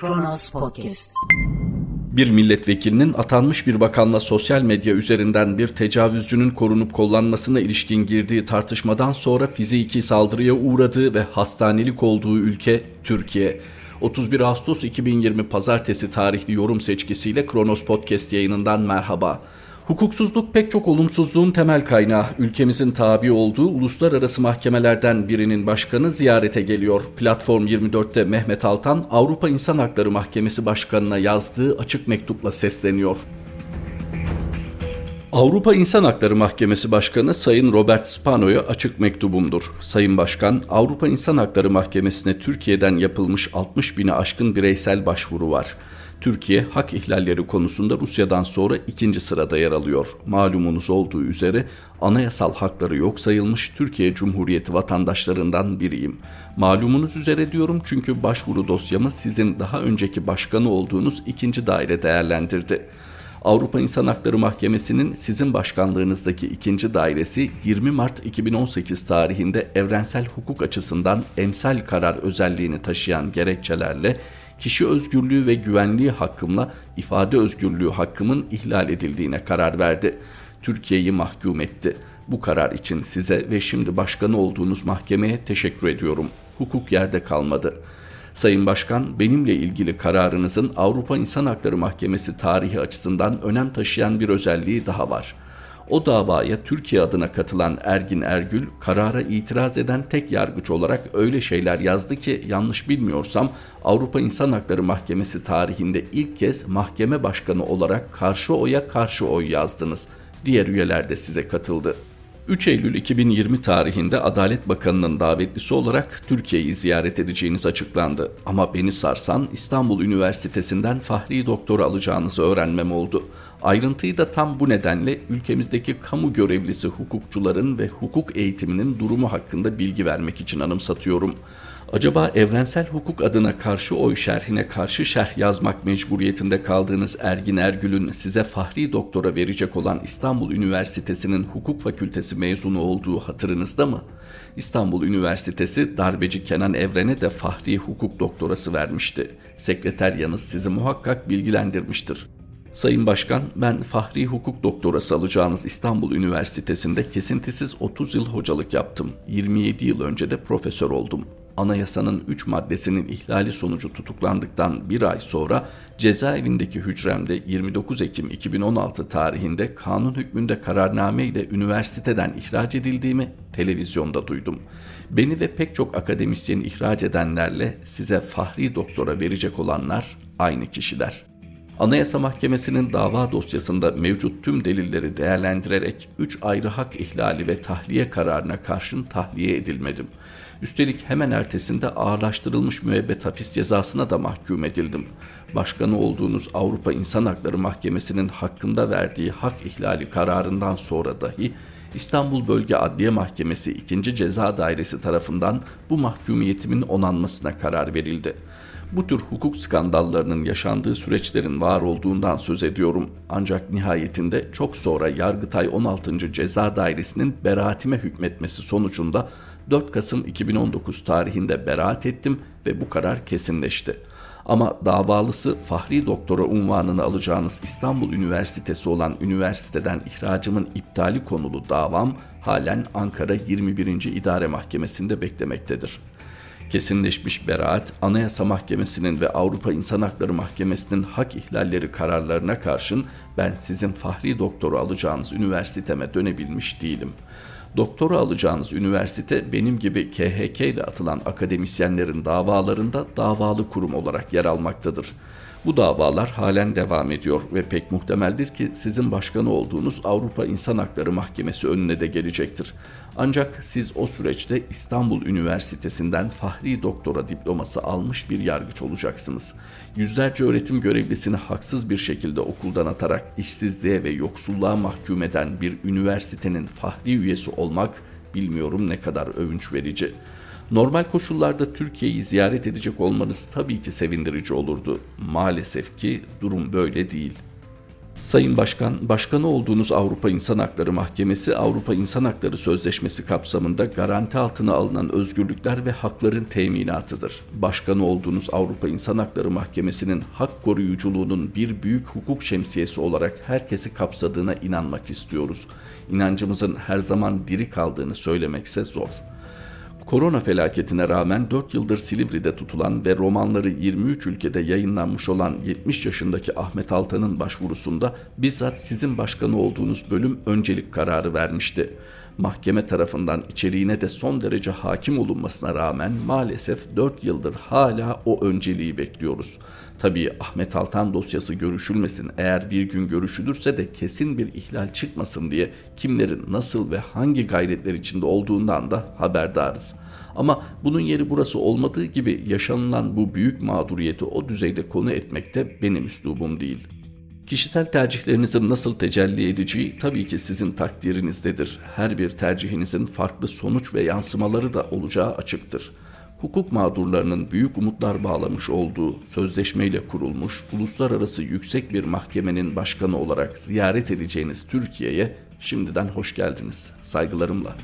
Kronos Podcast. Bir milletvekilinin atanmış bir bakanla sosyal medya üzerinden bir tecavüzcünün korunup kollanmasına ilişkin girdiği tartışmadan sonra fiziki saldırıya uğradığı ve hastanelik olduğu ülke Türkiye. 31 Ağustos 2020 Pazartesi tarihli yorum seçkisiyle Kronos Podcast yayınından merhaba. Hukuksuzluk pek çok olumsuzluğun temel kaynağı. Ülkemizin tabi olduğu uluslararası mahkemelerden birinin başkanı ziyarete geliyor. Platform 24'te Mehmet Altan Avrupa İnsan Hakları Mahkemesi Başkanı'na yazdığı açık mektupla sesleniyor. Avrupa İnsan Hakları Mahkemesi Başkanı Sayın Robert Spano'ya açık mektubumdur. Sayın Başkan, Avrupa İnsan Hakları Mahkemesi'ne Türkiye'den yapılmış 60 bini aşkın bireysel başvuru var. Türkiye hak ihlalleri konusunda Rusya'dan sonra ikinci sırada yer alıyor. Malumunuz olduğu üzere anayasal hakları yok sayılmış Türkiye Cumhuriyeti vatandaşlarından biriyim. Malumunuz üzere diyorum çünkü başvuru dosyamı sizin daha önceki başkanı olduğunuz ikinci daire değerlendirdi. Avrupa İnsan Hakları Mahkemesi'nin sizin başkanlığınızdaki ikinci dairesi 20 Mart 2018 tarihinde evrensel hukuk açısından emsal karar özelliğini taşıyan gerekçelerle kişi özgürlüğü ve güvenliği hakkımla ifade özgürlüğü hakkımın ihlal edildiğine karar verdi. Türkiye'yi mahkum etti. Bu karar için size ve şimdi başkanı olduğunuz mahkemeye teşekkür ediyorum. Hukuk yerde kalmadı. Sayın Başkan, benimle ilgili kararınızın Avrupa İnsan Hakları Mahkemesi tarihi açısından önem taşıyan bir özelliği daha var.'' O davaya Türkiye adına katılan Ergin Ergül karara itiraz eden tek yargıç olarak öyle şeyler yazdı ki yanlış bilmiyorsam Avrupa İnsan Hakları Mahkemesi tarihinde ilk kez mahkeme başkanı olarak karşı oya karşı oy yazdınız. Diğer üyeler de size katıldı. 3 Eylül 2020 tarihinde Adalet Bakanı'nın davetlisi olarak Türkiye'yi ziyaret edeceğiniz açıklandı. Ama beni sarsan İstanbul Üniversitesi'nden Fahri Doktor alacağınızı öğrenmem oldu. Ayrıntıyı da tam bu nedenle ülkemizdeki kamu görevlisi hukukçuların ve hukuk eğitiminin durumu hakkında bilgi vermek için anımsatıyorum. Acaba evrensel hukuk adına karşı oy şerhine karşı şerh yazmak mecburiyetinde kaldığınız Ergin Ergül'ün size fahri doktora verecek olan İstanbul Üniversitesi'nin hukuk fakültesi mezunu olduğu hatırınızda mı? İstanbul Üniversitesi darbeci Kenan Evren'e de fahri hukuk doktorası vermişti. Sekreter yanız sizi muhakkak bilgilendirmiştir. Sayın Başkan, ben Fahri Hukuk Doktorası alacağınız İstanbul Üniversitesi'nde kesintisiz 30 yıl hocalık yaptım. 27 yıl önce de profesör oldum. Anayasanın 3 maddesinin ihlali sonucu tutuklandıktan bir ay sonra cezaevindeki hücremde 29 Ekim 2016 tarihinde kanun hükmünde kararname ile üniversiteden ihraç edildiğimi televizyonda duydum. Beni ve pek çok akademisyeni ihraç edenlerle size fahri doktora verecek olanlar aynı kişiler. Anayasa Mahkemesi'nin dava dosyasında mevcut tüm delilleri değerlendirerek 3 ayrı hak ihlali ve tahliye kararına karşın tahliye edilmedim. Üstelik hemen ertesinde ağırlaştırılmış müebbet hapis cezasına da mahkum edildim. Başkanı olduğunuz Avrupa İnsan Hakları Mahkemesi'nin hakkında verdiği hak ihlali kararından sonra dahi İstanbul Bölge Adliye Mahkemesi 2. Ceza Dairesi tarafından bu mahkumiyetimin onanmasına karar verildi. Bu tür hukuk skandallarının yaşandığı süreçlerin var olduğundan söz ediyorum. Ancak nihayetinde çok sonra Yargıtay 16. Ceza Dairesi'nin beraatime hükmetmesi sonucunda 4 Kasım 2019 tarihinde beraat ettim ve bu karar kesinleşti. Ama davalısı Fahri Doktora unvanını alacağınız İstanbul Üniversitesi olan üniversiteden ihracımın iptali konulu davam halen Ankara 21. İdare Mahkemesi'nde beklemektedir. Kesinleşmiş beraat, Anayasa Mahkemesi'nin ve Avrupa İnsan Hakları Mahkemesi'nin hak ihlalleri kararlarına karşın ben sizin fahri doktoru alacağınız üniversiteme dönebilmiş değilim. Doktora alacağınız üniversite benim gibi KHK ile atılan akademisyenlerin davalarında davalı kurum olarak yer almaktadır. Bu davalar halen devam ediyor ve pek muhtemeldir ki sizin başkanı olduğunuz Avrupa İnsan Hakları Mahkemesi önüne de gelecektir. Ancak siz o süreçte İstanbul Üniversitesi'nden Fahri Doktora diploması almış bir yargıç olacaksınız. Yüzlerce öğretim görevlisini haksız bir şekilde okuldan atarak işsizliğe ve yoksulluğa mahkum eden bir üniversitenin fahri üyesi olmak bilmiyorum ne kadar övünç verici. Normal koşullarda Türkiye'yi ziyaret edecek olmanız tabii ki sevindirici olurdu. Maalesef ki durum böyle değil. Sayın Başkan, başkanı olduğunuz Avrupa İnsan Hakları Mahkemesi, Avrupa İnsan Hakları Sözleşmesi kapsamında garanti altına alınan özgürlükler ve hakların teminatıdır. Başkanı olduğunuz Avrupa İnsan Hakları Mahkemesi'nin hak koruyuculuğunun bir büyük hukuk şemsiyesi olarak herkesi kapsadığına inanmak istiyoruz. İnancımızın her zaman diri kaldığını söylemekse zor.'' Korona felaketine rağmen 4 yıldır Silivri'de tutulan ve romanları 23 ülkede yayınlanmış olan 70 yaşındaki Ahmet Altan'ın başvurusunda bizzat sizin başkanı olduğunuz bölüm öncelik kararı vermişti. Mahkeme tarafından içeriğine de son derece hakim olunmasına rağmen maalesef 4 yıldır hala o önceliği bekliyoruz. Tabii Ahmet Altan dosyası görüşülmesin eğer bir gün görüşülürse de kesin bir ihlal çıkmasın diye kimlerin nasıl ve hangi gayretler içinde olduğundan da haberdarız. Ama bunun yeri burası olmadığı gibi yaşanılan bu büyük mağduriyeti o düzeyde konu etmekte benim üslubum değil. Kişisel tercihlerinizin nasıl tecelli edeceği tabii ki sizin takdirinizdedir. Her bir tercihinizin farklı sonuç ve yansımaları da olacağı açıktır. Hukuk mağdurlarının büyük umutlar bağlamış olduğu sözleşmeyle kurulmuş uluslararası yüksek bir mahkemenin başkanı olarak ziyaret edeceğiniz Türkiye'ye şimdiden hoş geldiniz. Saygılarımla.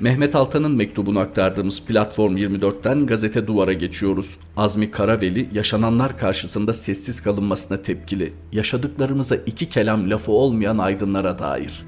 Mehmet Altan'ın mektubunu aktardığımız Platform 24'ten gazete duvara geçiyoruz. Azmi Karaveli yaşananlar karşısında sessiz kalınmasına tepkili. Yaşadıklarımıza iki kelam lafı olmayan aydınlara dair.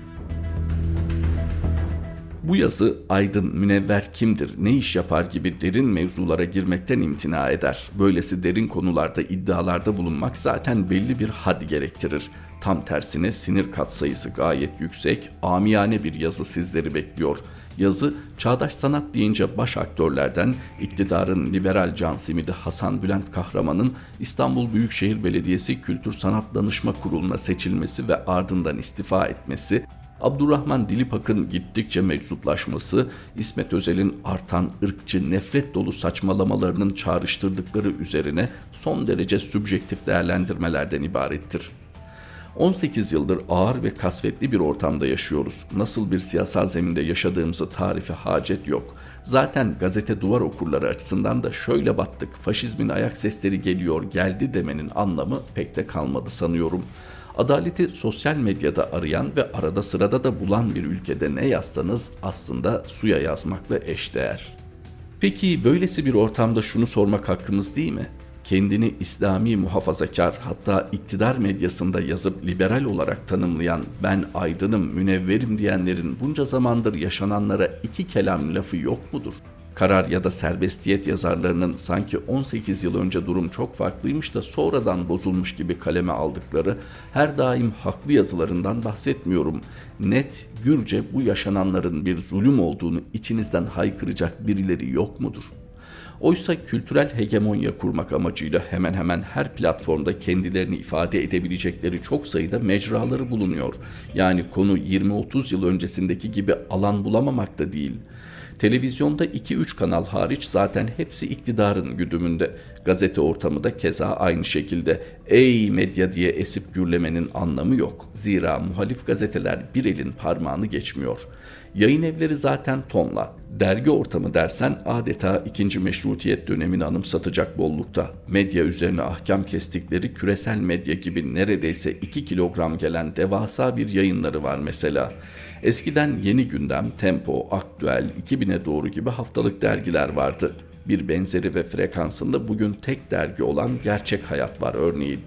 Bu yazı aydın, münevver kimdir, ne iş yapar gibi derin mevzulara girmekten imtina eder. Böylesi derin konularda iddialarda bulunmak zaten belli bir had gerektirir. Tam tersine sinir katsayısı gayet yüksek, amiyane bir yazı sizleri bekliyor. Yazı çağdaş sanat deyince baş aktörlerden iktidarın liberal can simidi Hasan Bülent Kahraman'ın İstanbul Büyükşehir Belediyesi Kültür Sanat Danışma Kurulu'na seçilmesi ve ardından istifa etmesi, Abdurrahman Dilipak'ın gittikçe meczuplaşması, İsmet Özel'in artan ırkçı nefret dolu saçmalamalarının çağrıştırdıkları üzerine son derece sübjektif değerlendirmelerden ibarettir. 18 yıldır ağır ve kasvetli bir ortamda yaşıyoruz. Nasıl bir siyasal zeminde yaşadığımızı tarife hacet yok. Zaten gazete duvar okurları açısından da şöyle battık, faşizmin ayak sesleri geliyor, geldi demenin anlamı pek de kalmadı sanıyorum. Adaleti sosyal medyada arayan ve arada sırada da bulan bir ülkede ne yazsanız aslında suya yazmakla eşdeğer. Peki böylesi bir ortamda şunu sormak hakkımız değil mi? Kendini İslami muhafazakar hatta iktidar medyasında yazıp liberal olarak tanımlayan ben aydınım, münevverim diyenlerin bunca zamandır yaşananlara iki kelam lafı yok mudur? Karar ya da serbestiyet yazarlarının sanki 18 yıl önce durum çok farklıymış da sonradan bozulmuş gibi kaleme aldıkları her daim haklı yazılarından bahsetmiyorum. Net, gürce bu yaşananların bir zulüm olduğunu içinizden haykıracak birileri yok mudur?'' Oysa kültürel hegemonya kurmak amacıyla hemen hemen her platformda kendilerini ifade edebilecekleri çok sayıda mecraları bulunuyor. Yani konu 20-30 yıl öncesindeki gibi alan bulamamakta değil. Televizyonda 2-3 kanal hariç zaten hepsi iktidarın güdümünde. Gazete ortamı da keza aynı şekilde. Ey medya diye esip gürlemenin anlamı yok. Zira muhalif gazeteler bir elin parmağını geçmiyor. Yayın evleri zaten tonla. Dergi ortamı dersen adeta ikinci meşrutiyet dönemini anımsatacak bollukta. Medya üzerine ahkam kestikleri küresel medya gibi neredeyse 2 kilogram gelen devasa bir yayınları var mesela. Eskiden Yeni Gündem, Tempo, Aktüel, 2000'e doğru gibi haftalık dergiler vardı. Bir benzeri ve frekansında bugün tek dergi olan Gerçek Hayat var örneğin.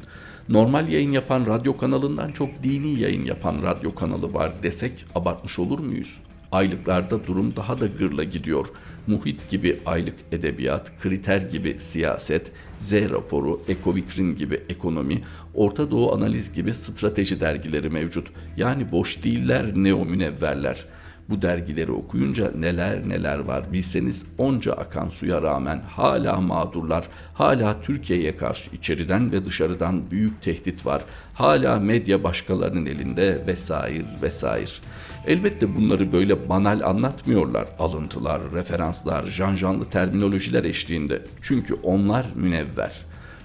Normal yayın yapan radyo kanalından çok dini yayın yapan radyo kanalı var desek abartmış olur muyuz? Aylıklarda durum daha da gırla gidiyor. Muhit gibi aylık edebiyat, kriter gibi siyaset, Z raporu, ekovitrin gibi ekonomi, Orta Doğu analiz gibi strateji dergileri mevcut. Yani boş değiller neo münevverler. Bu dergileri okuyunca neler neler var bilseniz onca akan suya rağmen hala mağdurlar, hala Türkiye'ye karşı içeriden ve dışarıdan büyük tehdit var. Hala medya başkalarının elinde vesaire vesaire. Elbette bunları böyle banal anlatmıyorlar. Alıntılar, referanslar, janjanlı terminolojiler eşliğinde. Çünkü onlar münevver.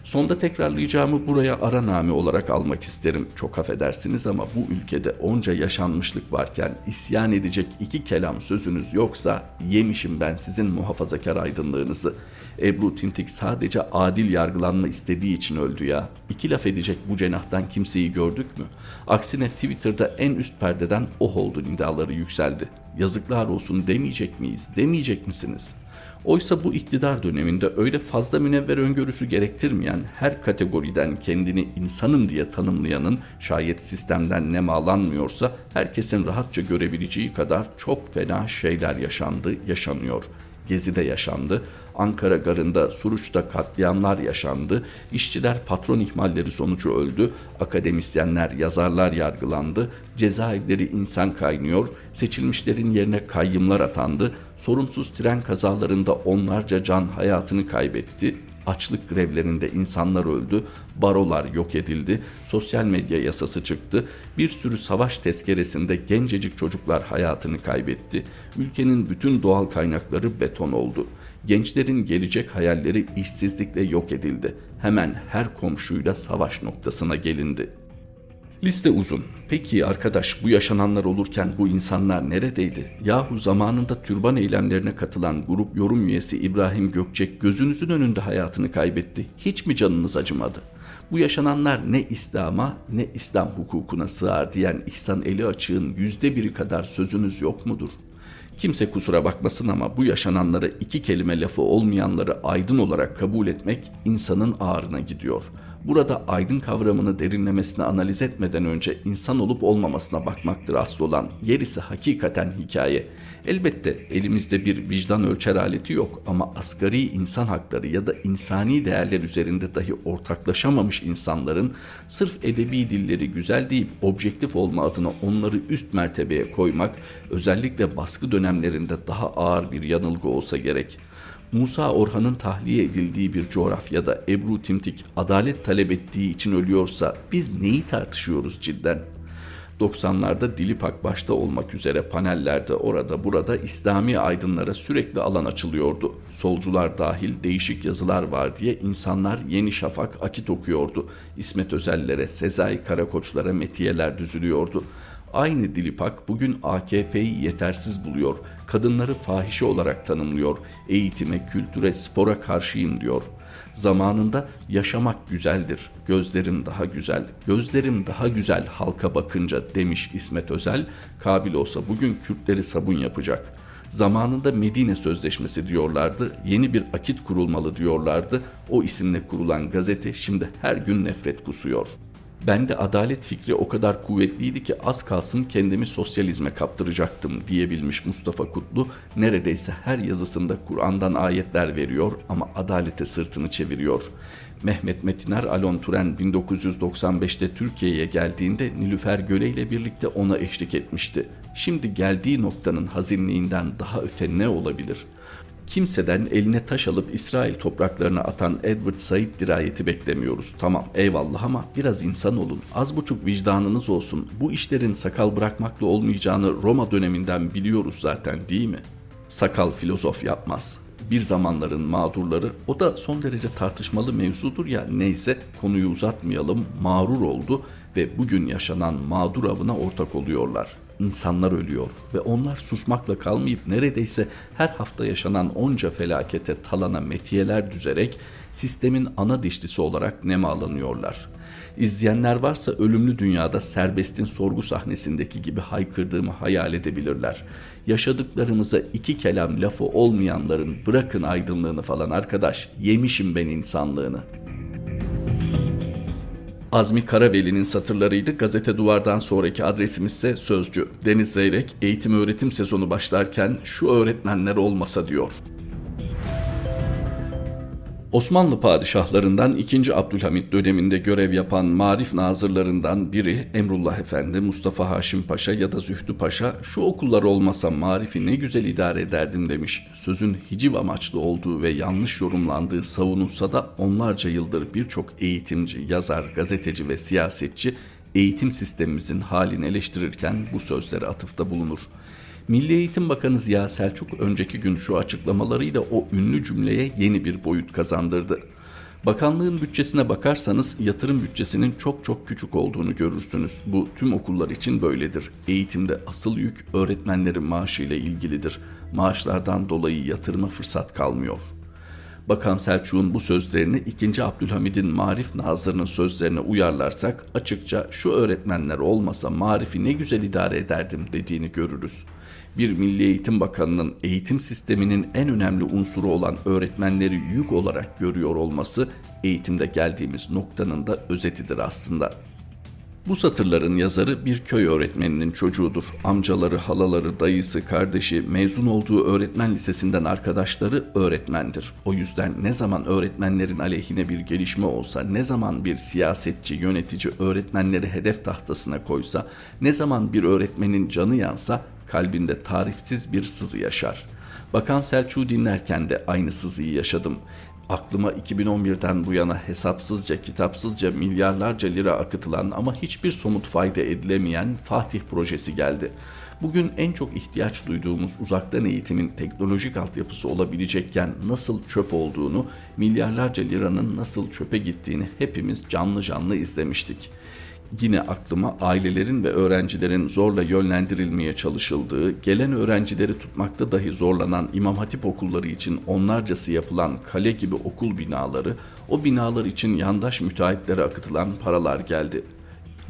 Sonda tekrarlayacağımı buraya araname olarak almak isterim. Çok affedersiniz ama bu ülkede onca yaşanmışlık varken isyan edecek iki kelam sözünüz yoksa yemişim ben sizin muhafazakar aydınlığınızı. Ebru Timtik sadece adil yargılanma istediği için öldü ya. İki laf edecek bu cenahtan kimseyi gördük mü? Aksine Twitter'da en üst perdeden oh oldu nidaları yükseldi. Yazıklar olsun demeyecek miyiz, demeyecek misiniz?'' Oysa bu iktidar döneminde öyle fazla münevver öngörüsü gerektirmeyen her kategoriden kendini insanım diye tanımlayanın şayet sistemden nemalanmıyorsa herkesin rahatça görebileceği kadar çok fena şeyler yaşandı, yaşanıyor. Gezi'de yaşandı, Ankara Garı'nda, Suruç'ta katliamlar yaşandı, işçiler patron ihmalleri sonucu öldü, akademisyenler, yazarlar yargılandı, cezaevleri insan kaynıyor, seçilmişlerin yerine kayyımlar atandı, sorumsuz tren kazalarında onlarca can hayatını kaybetti, açlık grevlerinde insanlar öldü, barolar yok edildi, sosyal medya yasası çıktı, bir sürü savaş tezkeresinde gencecik çocuklar hayatını kaybetti, ülkenin bütün doğal kaynakları beton oldu. Gençlerin gelecek hayalleri işsizlikle yok edildi. Hemen her komşuyla savaş noktasına gelindi. Liste uzun. Peki arkadaş bu yaşananlar olurken bu insanlar neredeydi? Yahu zamanında türban eylemlerine katılan grup yorum üyesi İbrahim Gökçek gözünüzün önünde hayatını kaybetti. Hiç mi canınız acımadı? Bu yaşananlar ne İslam'a ne İslam hukukuna sığar diyen İhsan Eli Açık'ın yüzde biri kadar sözünüz yok mudur? Kimse kusura bakmasın ama bu yaşananları iki kelime lafı olmayanları aydın olarak kabul etmek insanın ağrına gidiyor.'' Burada aydın kavramını derinlemesine analiz etmeden önce insan olup olmamasına bakmaktır asıl olan. Gerisi hakikaten hikaye. Elbette elimizde bir vicdan ölçer aleti yok ama asgari insan hakları ya da insani değerler üzerinde dahi ortaklaşamamış insanların sırf edebi dilleri güzel deyip objektif olma adına onları üst mertebeye koymak özellikle baskı dönemlerinde daha ağır bir yanılgı olsa gerek.'' Musa Orhan'ın tahliye edildiği bir coğrafyada Ebru Timtik adalet talep ettiği için ölüyorsa biz neyi tartışıyoruz cidden? 90'larda Dilipak başta olmak üzere panellerde orada burada İslami aydınlara sürekli alan açılıyordu. Solcular dahil değişik yazılar var diye insanlar Yeni Şafak akit okuyordu. İsmet Özel'lere, Sezai Karakoçlara metiyeler düzülüyordu. Aynı Dilipak bugün AKP'yi yetersiz buluyor, kadınları fahişe olarak tanımlıyor, eğitime, kültüre, spora karşıyım diyor. Zamanında yaşamak güzeldir, gözlerim daha güzel, gözlerim daha güzel halka bakınca demiş İsmet Özel, kabil olsa bugün Kürtleri sabun yapacak. Zamanında Medine Sözleşmesi diyorlardı, yeni bir akit kurulmalı diyorlardı, o isimle kurulan gazete şimdi her gün nefret kusuyor.'' Ben de adalet fikri o kadar kuvvetliydi ki az kalsın kendimi sosyalizme kaptıracaktım diyebilmiş Mustafa Kutlu neredeyse her yazısında Kur'an'dan ayetler veriyor ama adalete sırtını çeviriyor. Mehmet Metiner Alon Turen 1995'te Türkiye'ye geldiğinde Nilüfer Göle ile birlikte ona eşlik etmişti. Şimdi geldiği noktanın hazinliğinden daha öte ne olabilir?'' Kimseden eline taş alıp İsrail topraklarına atan Edward Said dirayeti beklemiyoruz. Tamam eyvallah ama biraz insan olun. Az buçuk vicdanınız olsun. Bu işlerin sakal bırakmakla olmayacağını Roma döneminden biliyoruz zaten değil mi? Sakal filozof yapmaz. Bir zamanların mağdurları o da son derece tartışmalı mevzudur ya neyse konuyu uzatmayalım mağrur oldu ve bugün yaşanan mağdur avına ortak oluyorlar insanlar ölüyor ve onlar susmakla kalmayıp neredeyse her hafta yaşanan onca felakete talana metiyeler düzerek sistemin ana dişlisi olarak nemalanıyorlar. İzleyenler varsa ölümlü dünyada serbestin sorgu sahnesindeki gibi haykırdığımı hayal edebilirler. Yaşadıklarımıza iki kelam lafı olmayanların bırakın aydınlığını falan arkadaş yemişim ben insanlığını.'' Azmi Karaveli'nin satırlarıydı. Gazete Duvar'dan sonraki adresimiz ise Sözcü. Deniz Zeyrek eğitim öğretim sezonu başlarken şu öğretmenler olmasa diyor. Osmanlı padişahlarından 2. Abdülhamit döneminde görev yapan marif nazırlarından biri Emrullah Efendi, Mustafa Haşim Paşa ya da Zühtü Paşa şu okullar olmasa marifi ne güzel idare ederdim demiş. Sözün hiciv amaçlı olduğu ve yanlış yorumlandığı savunulsa da onlarca yıldır birçok eğitimci, yazar, gazeteci ve siyasetçi eğitim sistemimizin halini eleştirirken bu sözlere atıfta bulunur. Milli Eğitim Bakanı Ziya Selçuk önceki gün şu açıklamalarıyla o ünlü cümleye yeni bir boyut kazandırdı. Bakanlığın bütçesine bakarsanız yatırım bütçesinin çok çok küçük olduğunu görürsünüz. Bu tüm okullar için böyledir. Eğitimde asıl yük öğretmenlerin maaşı ile ilgilidir. Maaşlardan dolayı yatırıma fırsat kalmıyor. Bakan Selçuk'un bu sözlerini 2. Abdülhamid'in Marif Nazırı'nın sözlerine uyarlarsak açıkça şu öğretmenler olmasa marifi ne güzel idare ederdim dediğini görürüz bir Milli Eğitim Bakanı'nın eğitim sisteminin en önemli unsuru olan öğretmenleri yük olarak görüyor olması eğitimde geldiğimiz noktanın da özetidir aslında. Bu satırların yazarı bir köy öğretmeninin çocuğudur. Amcaları, halaları, dayısı, kardeşi, mezun olduğu öğretmen lisesinden arkadaşları öğretmendir. O yüzden ne zaman öğretmenlerin aleyhine bir gelişme olsa, ne zaman bir siyasetçi, yönetici öğretmenleri hedef tahtasına koysa, ne zaman bir öğretmenin canı yansa kalbinde tarifsiz bir sızı yaşar. Bakan Selçuk'u dinlerken de aynı sızıyı yaşadım. Aklıma 2011'den bu yana hesapsızca, kitapsızca milyarlarca lira akıtılan ama hiçbir somut fayda edilemeyen Fatih projesi geldi. Bugün en çok ihtiyaç duyduğumuz uzaktan eğitimin teknolojik altyapısı olabilecekken nasıl çöp olduğunu, milyarlarca liranın nasıl çöpe gittiğini hepimiz canlı canlı izlemiştik. Yine aklıma ailelerin ve öğrencilerin zorla yönlendirilmeye çalışıldığı, gelen öğrencileri tutmakta dahi zorlanan İmam Hatip okulları için onlarcası yapılan kale gibi okul binaları, o binalar için yandaş müteahhitlere akıtılan paralar geldi.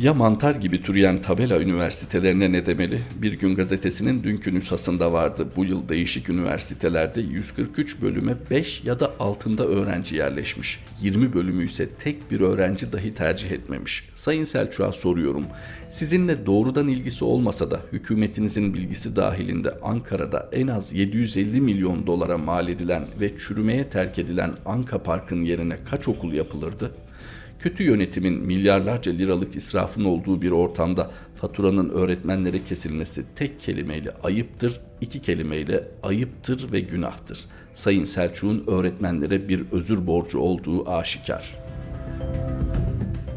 Ya mantar gibi türeyen tabela üniversitelerine ne demeli? Bir gün gazetesinin dünkü nüshasında vardı. Bu yıl değişik üniversitelerde 143 bölüme 5 ya da altında öğrenci yerleşmiş. 20 bölümü ise tek bir öğrenci dahi tercih etmemiş. Sayın Selçuk'a soruyorum. Sizinle doğrudan ilgisi olmasa da hükümetinizin bilgisi dahilinde Ankara'da en az 750 milyon dolara mal edilen ve çürümeye terk edilen Anka Park'ın yerine kaç okul yapılırdı? Kötü yönetimin milyarlarca liralık israfın olduğu bir ortamda faturanın öğretmenlere kesilmesi tek kelimeyle ayıptır, iki kelimeyle ayıptır ve günahtır. Sayın Selçuk'un öğretmenlere bir özür borcu olduğu aşikar.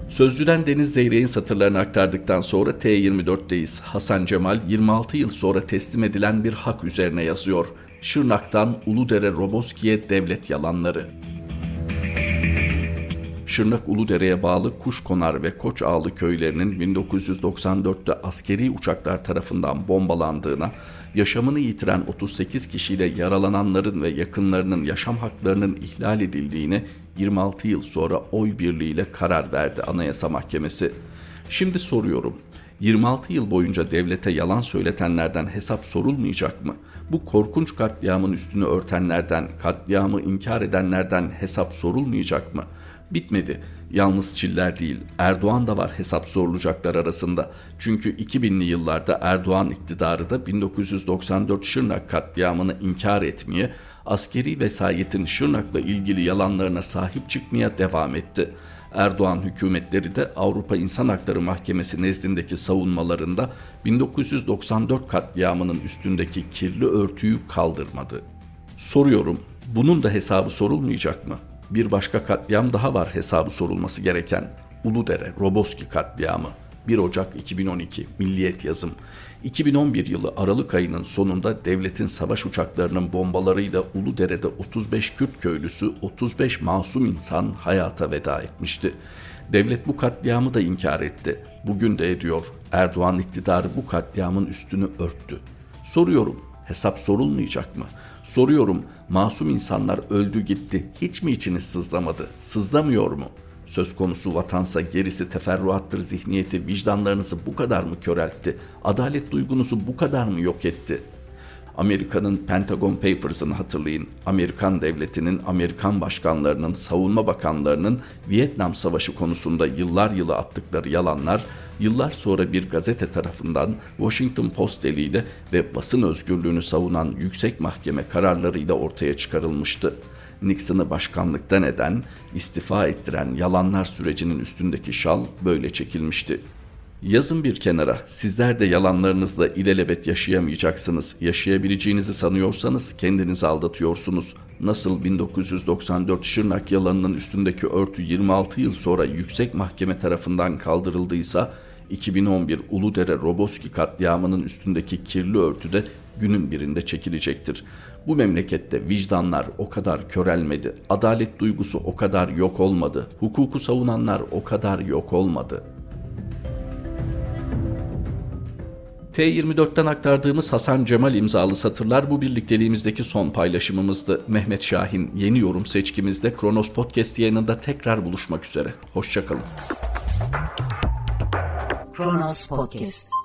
Sözcüden Deniz Zeyrek'in satırlarını aktardıktan sonra T24'teyiz. Hasan Cemal 26 yıl sonra teslim edilen bir hak üzerine yazıyor. Şırnak'tan Uludere Roboski'ye devlet yalanları. Şırnak Uludere'ye bağlı Kuşkonar ve Koç Ağlı köylerinin 1994'te askeri uçaklar tarafından bombalandığına, yaşamını yitiren 38 kişiyle yaralananların ve yakınlarının yaşam haklarının ihlal edildiğine 26 yıl sonra oy birliğiyle karar verdi Anayasa Mahkemesi. Şimdi soruyorum. 26 yıl boyunca devlete yalan söyletenlerden hesap sorulmayacak mı? Bu korkunç katliamın üstünü örtenlerden, katliamı inkar edenlerden hesap sorulmayacak mı?'' Bitmedi. Yalnız Çiller değil, Erdoğan da var hesap sorulacaklar arasında. Çünkü 2000'li yıllarda Erdoğan iktidarı da 1994 Şırnak katliamını inkar etmeye, askeri vesayetin Şırnak'la ilgili yalanlarına sahip çıkmaya devam etti. Erdoğan hükümetleri de Avrupa İnsan Hakları Mahkemesi nezdindeki savunmalarında 1994 katliamının üstündeki kirli örtüyü kaldırmadı. Soruyorum, bunun da hesabı sorulmayacak mı? Bir başka katliam daha var hesabı sorulması gereken. Uludere, Roboski katliamı. 1 Ocak 2012 Milliyet yazım. 2011 yılı Aralık ayının sonunda devletin savaş uçaklarının bombalarıyla Uludere'de 35 Kürt köylüsü 35 masum insan hayata veda etmişti. Devlet bu katliamı da inkar etti. Bugün de ediyor. Erdoğan iktidarı bu katliamın üstünü örttü. Soruyorum hesap sorulmayacak mı? Soruyorum masum insanlar öldü gitti hiç mi içiniz sızlamadı? Sızlamıyor mu? Söz konusu vatansa gerisi teferruattır zihniyeti vicdanlarınızı bu kadar mı köreltti? Adalet duygunuzu bu kadar mı yok etti?'' Amerika'nın Pentagon Papers'ını hatırlayın. Amerikan devletinin, Amerikan başkanlarının, savunma bakanlarının Vietnam Savaşı konusunda yıllar yılı attıkları yalanlar, yıllar sonra bir gazete tarafından Washington Post eliyle ve basın özgürlüğünü savunan yüksek mahkeme kararlarıyla ortaya çıkarılmıştı. Nixon'ı başkanlıktan eden, istifa ettiren yalanlar sürecinin üstündeki şal böyle çekilmişti. Yazın bir kenara. Sizler de yalanlarınızla ilelebet yaşayamayacaksınız. Yaşayabileceğinizi sanıyorsanız kendinizi aldatıyorsunuz. Nasıl 1994 Şırnak yalanının üstündeki örtü 26 yıl sonra yüksek mahkeme tarafından kaldırıldıysa 2011 Uludere Roboski katliamının üstündeki kirli örtü de günün birinde çekilecektir. Bu memlekette vicdanlar o kadar körelmedi, adalet duygusu o kadar yok olmadı, hukuku savunanlar o kadar yok olmadı. T24'ten aktardığımız Hasan Cemal imzalı satırlar bu birlikteliğimizdeki son paylaşımımızdı. Mehmet Şahin yeni yorum seçkimizde Kronos Podcast yayınında tekrar buluşmak üzere. Hoşçakalın. Kronos Podcast